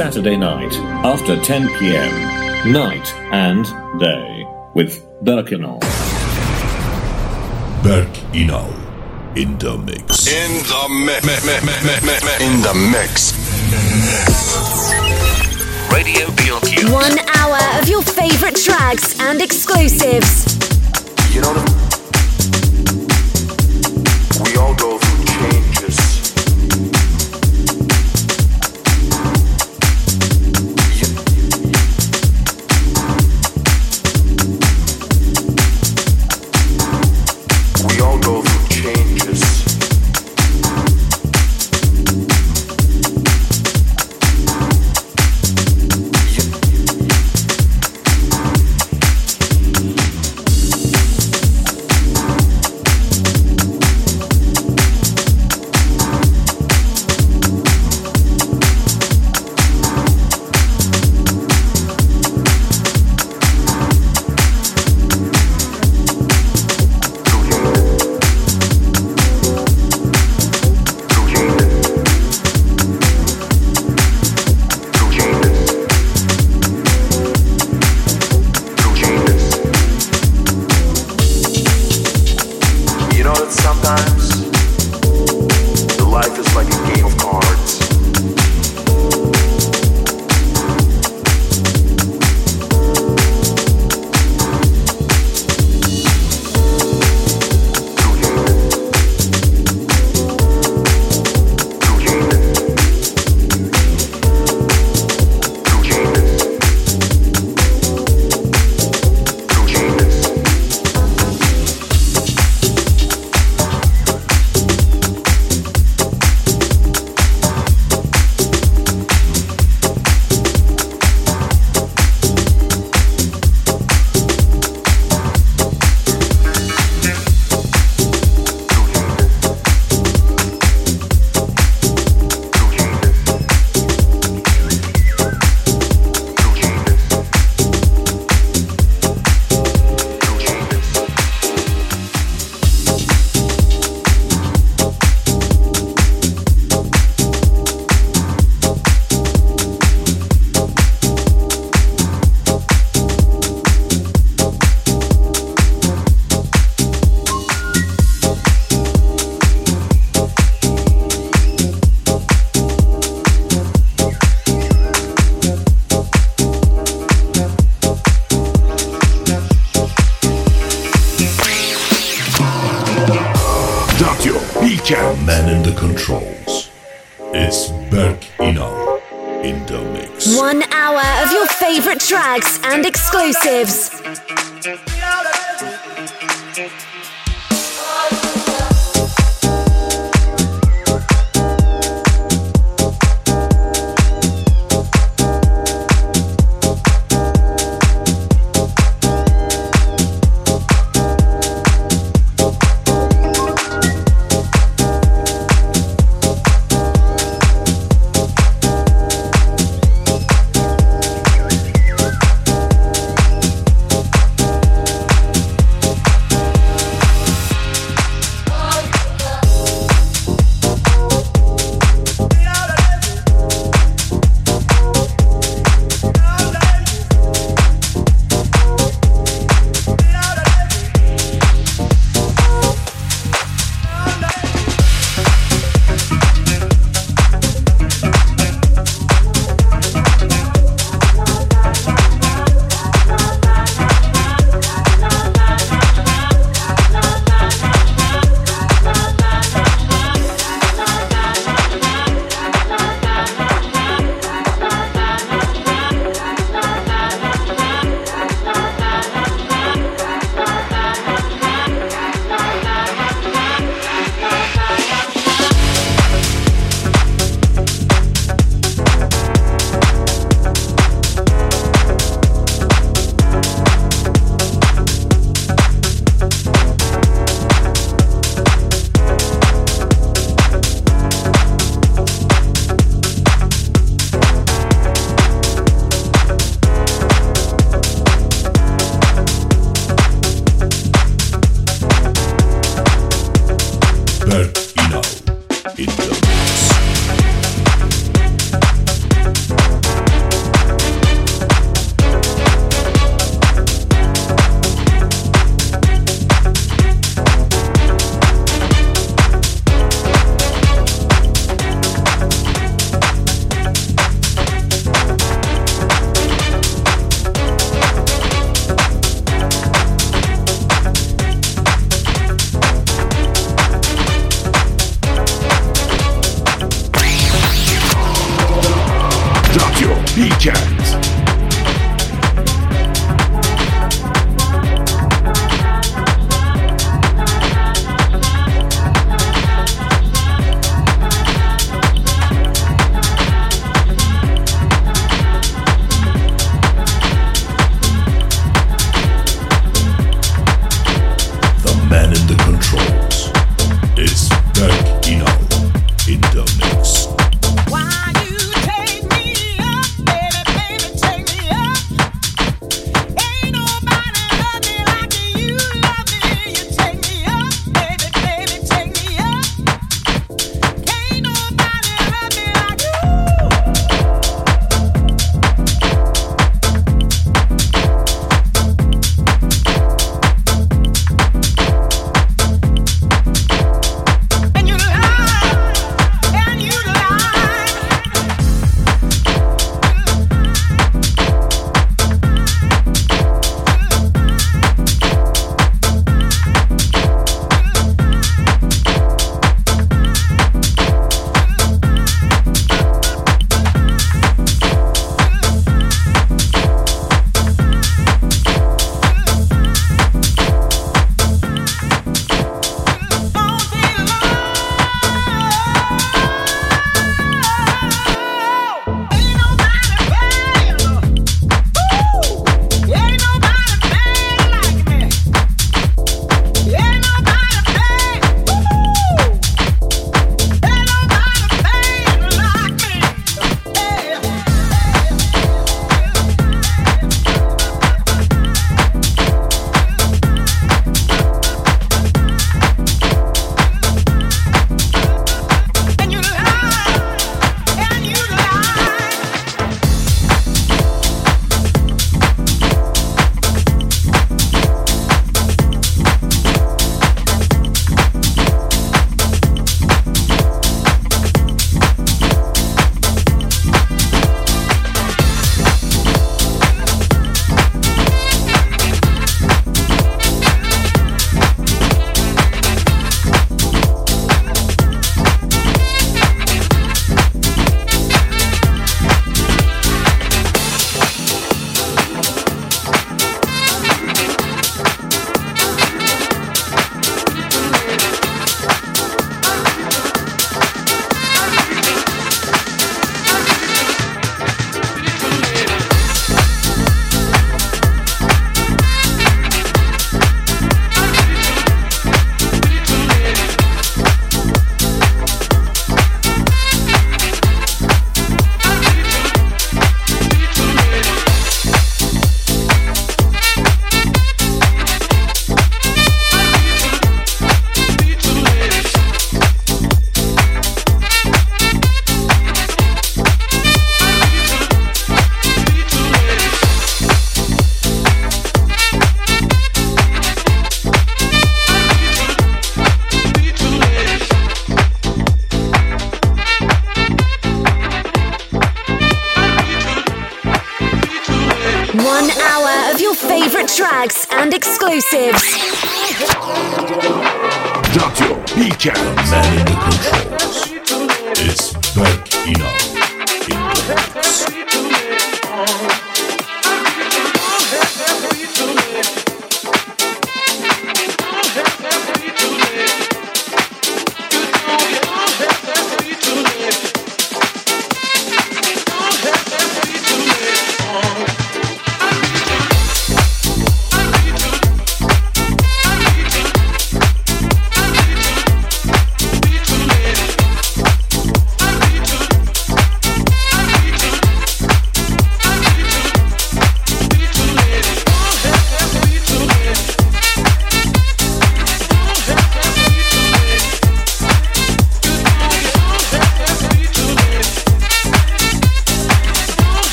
Saturday night after 10 p.m. Night and day with Berk Inal. Berk Inal in the mix. In the mix. In the mix. Radio BLQ. One hour of your favorite tracks and exclusives. You know, the, we all go through changes.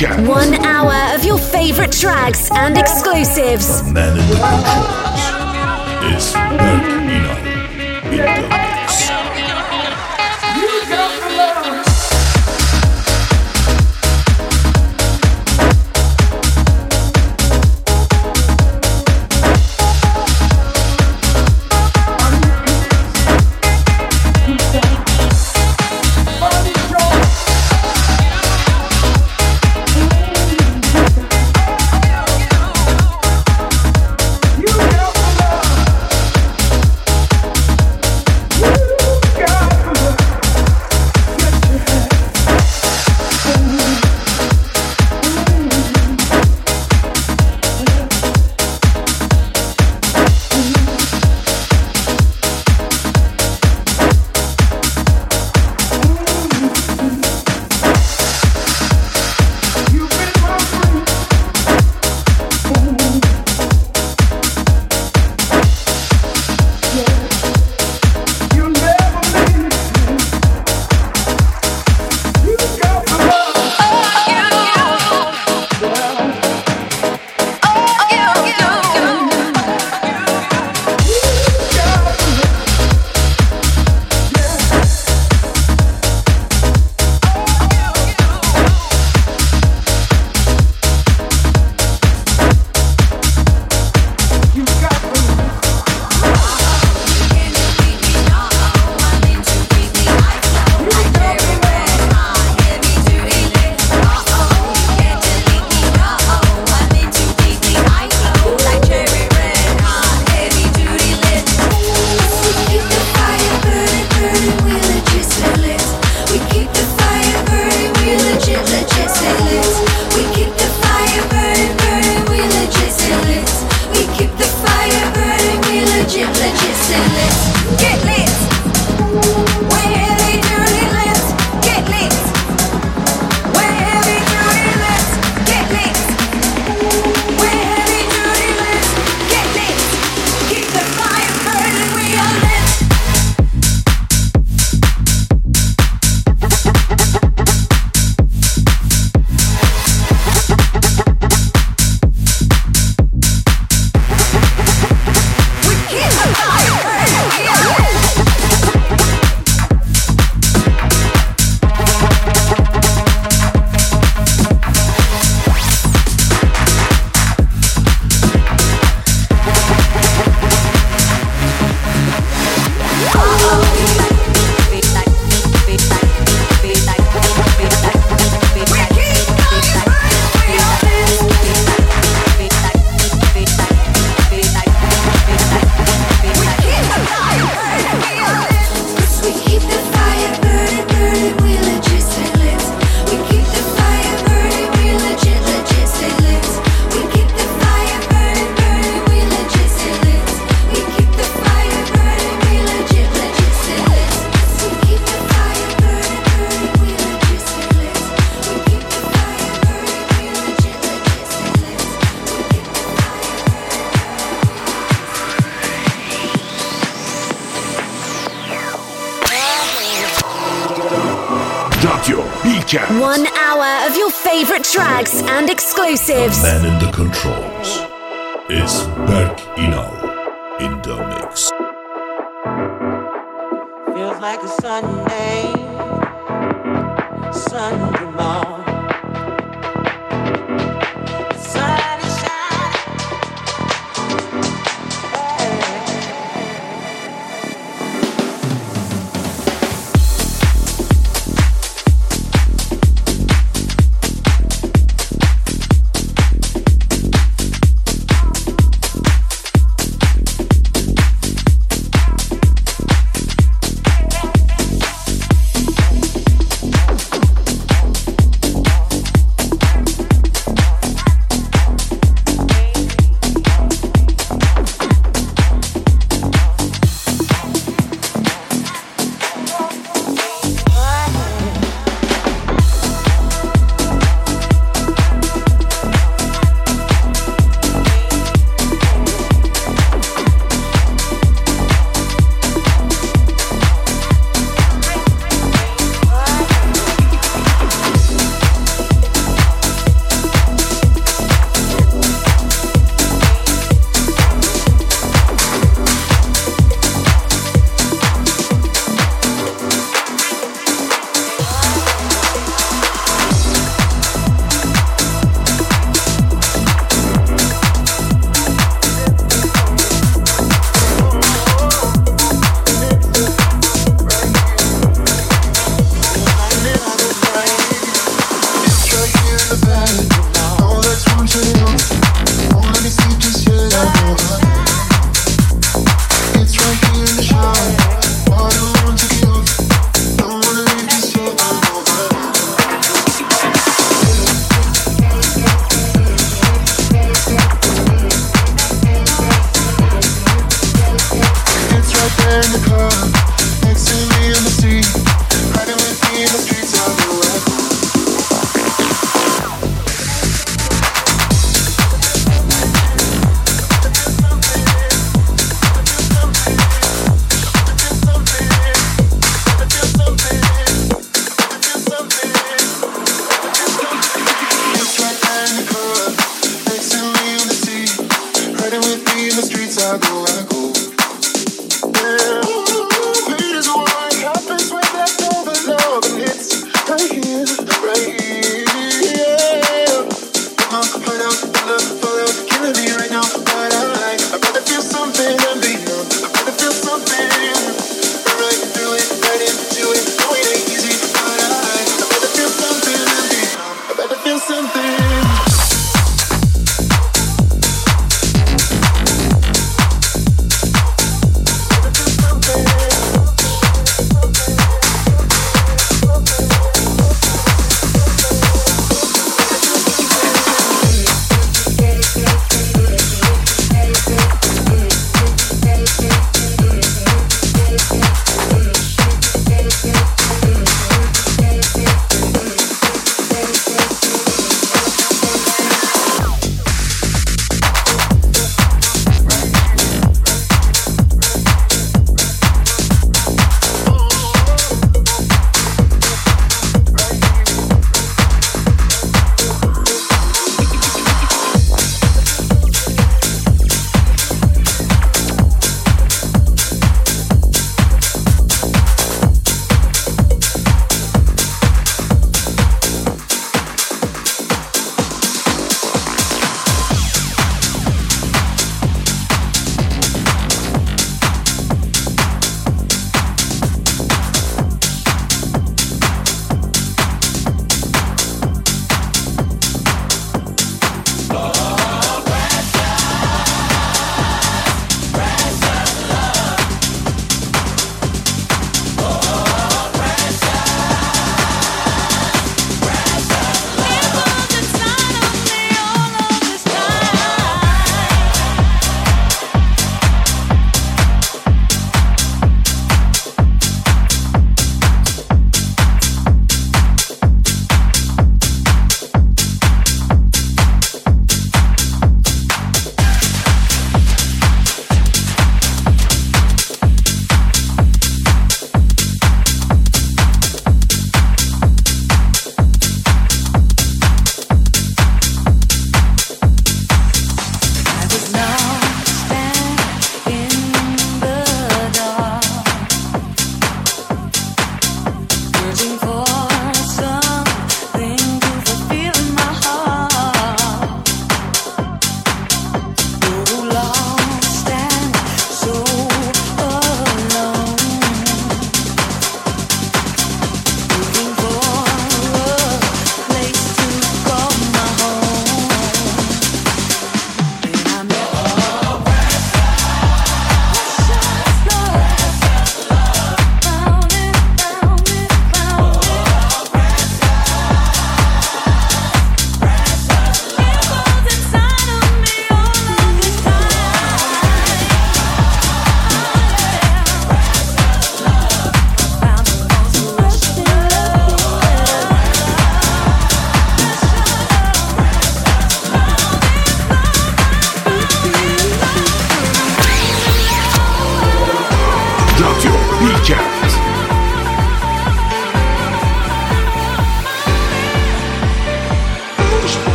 One hour of your favorite tracks and exclusives. Man in the controls. It's Radio One hour of your favorite tracks and exclusives. The Man in the controls. It's Berk Inal in the mix. Feels like a Sunday, Sunday morning.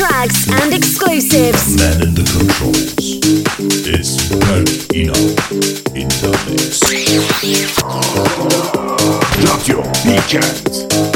tracks and exclusives. Man in the controls. It's Berk Inal in the mix. Drop your weekend.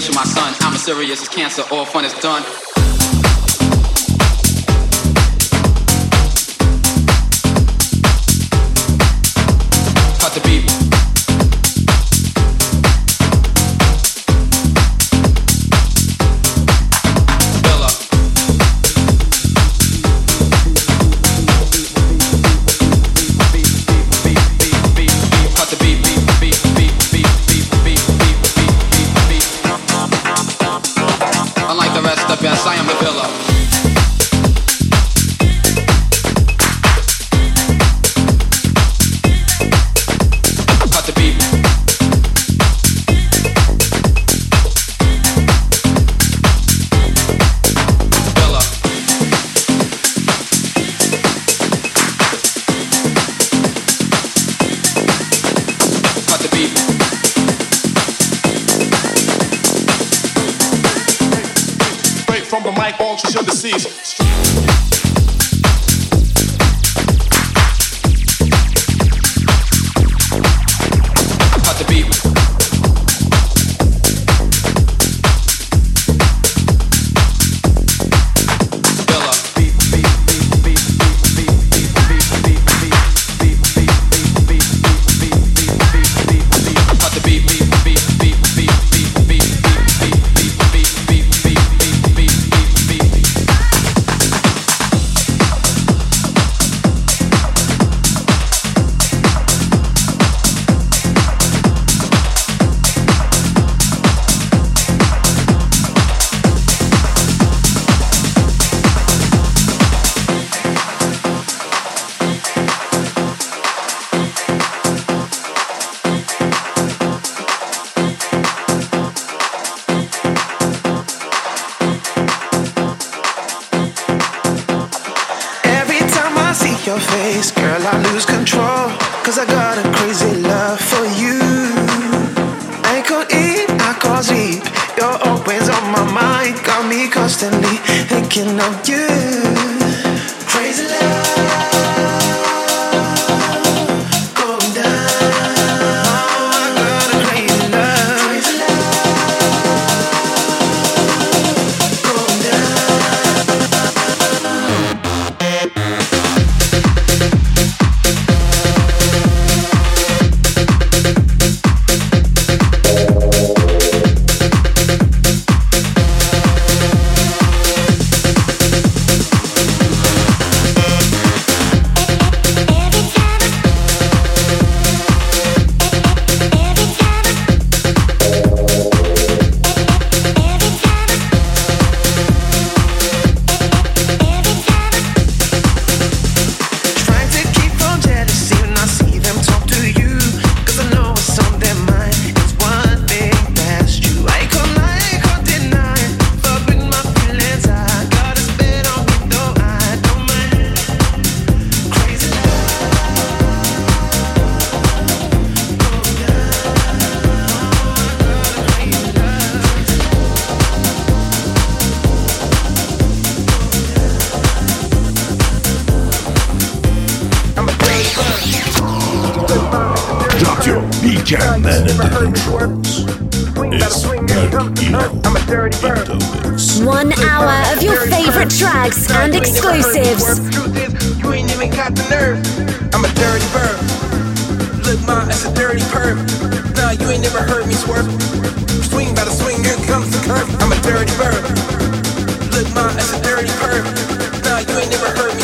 situation, my son. I'm as serious as cancer, all fun is done. Tracks and exclusives. You ain't even got the nerve. I'm a dirty bird. Look, it's a dirty perv. Nah, you ain't never heard me swerve. Swing by the swing, here comes the curve. I'm a dirty bird. Look, it's a dirty perv. Nah, you ain't never heard me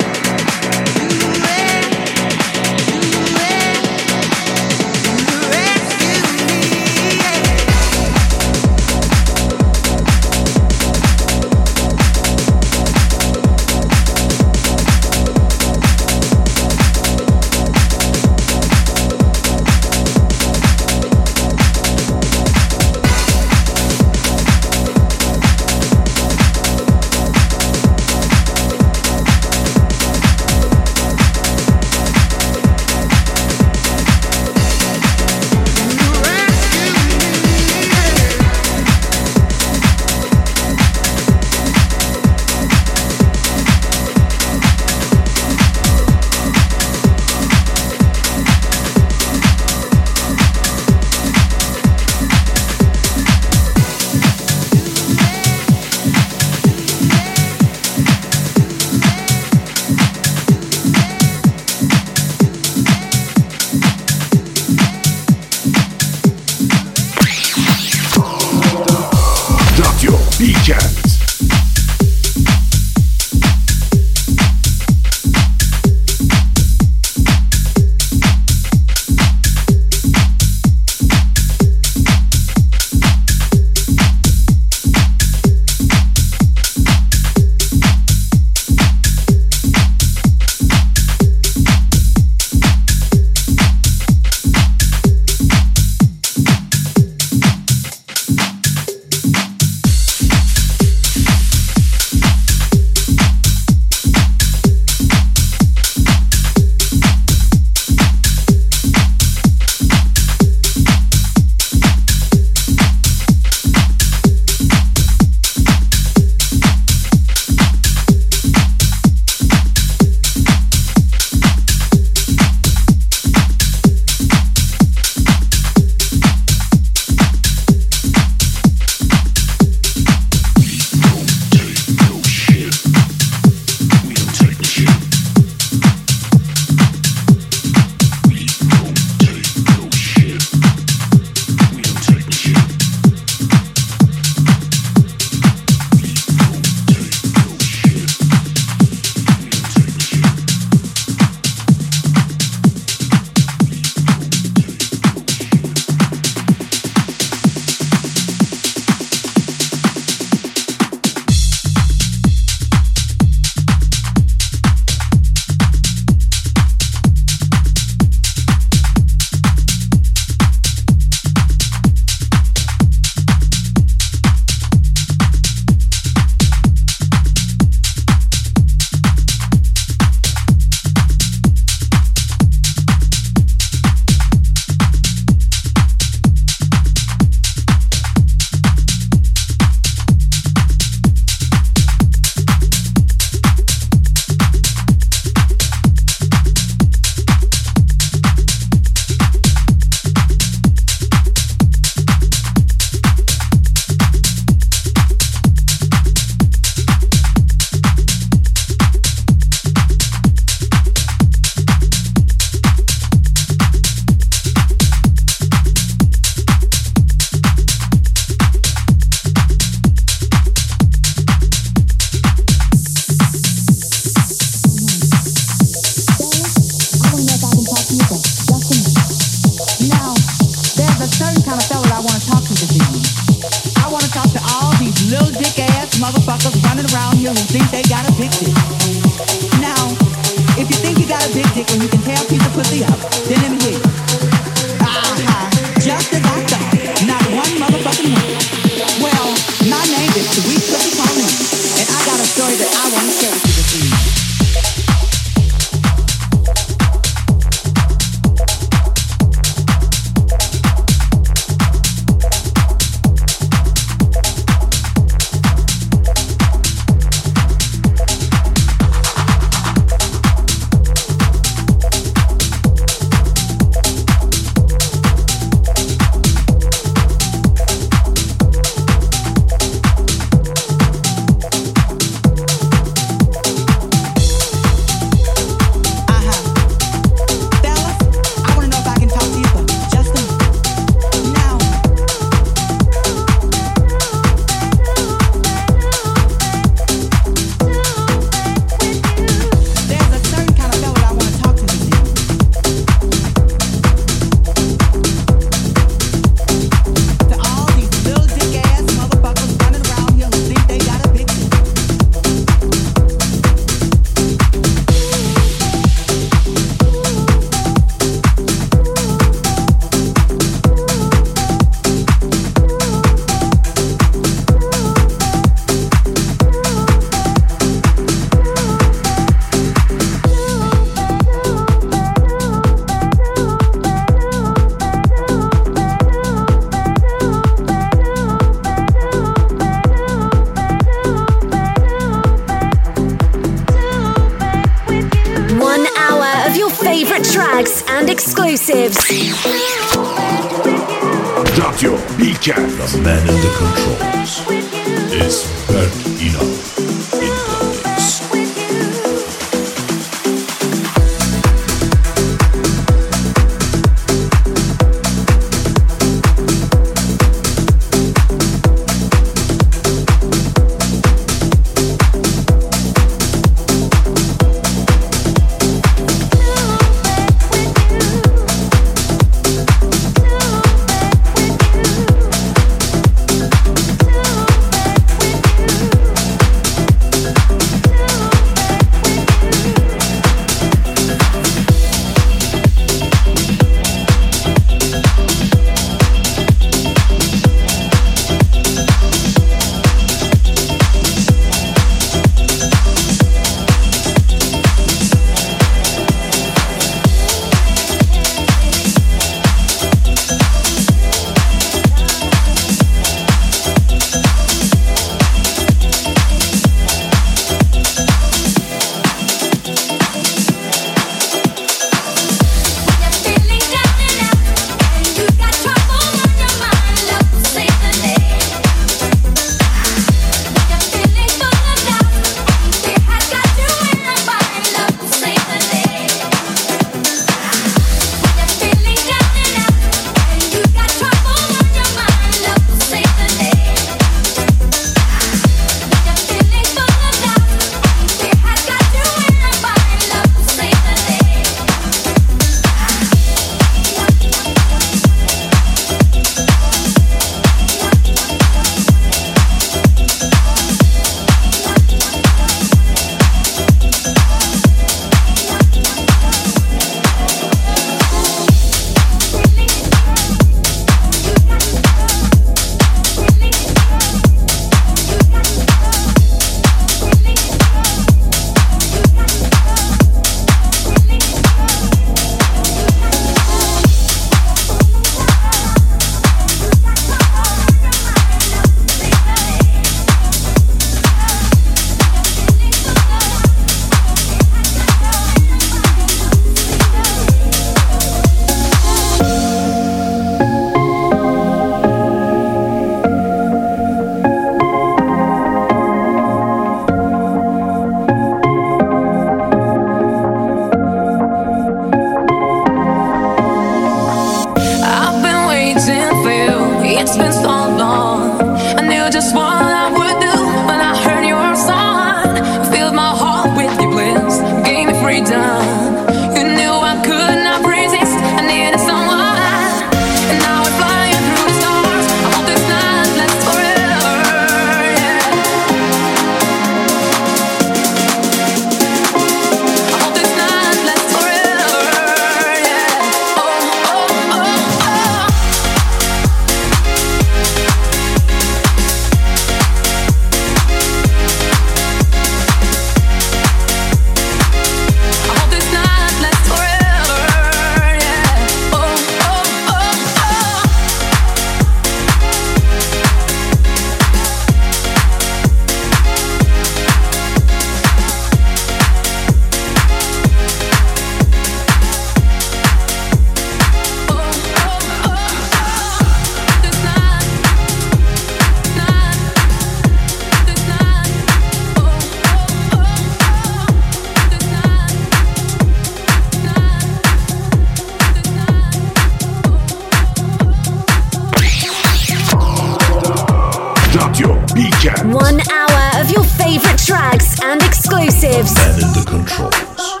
Radyo Bilkent. One hour of your favorite tracks and exclusives. And in the controls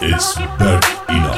It's Berk Inal.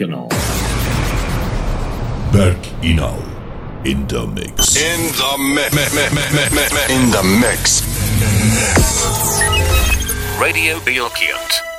With Berk Inal. Berk Inal in the mix. In the mix. In the mix. Radio Bilkent.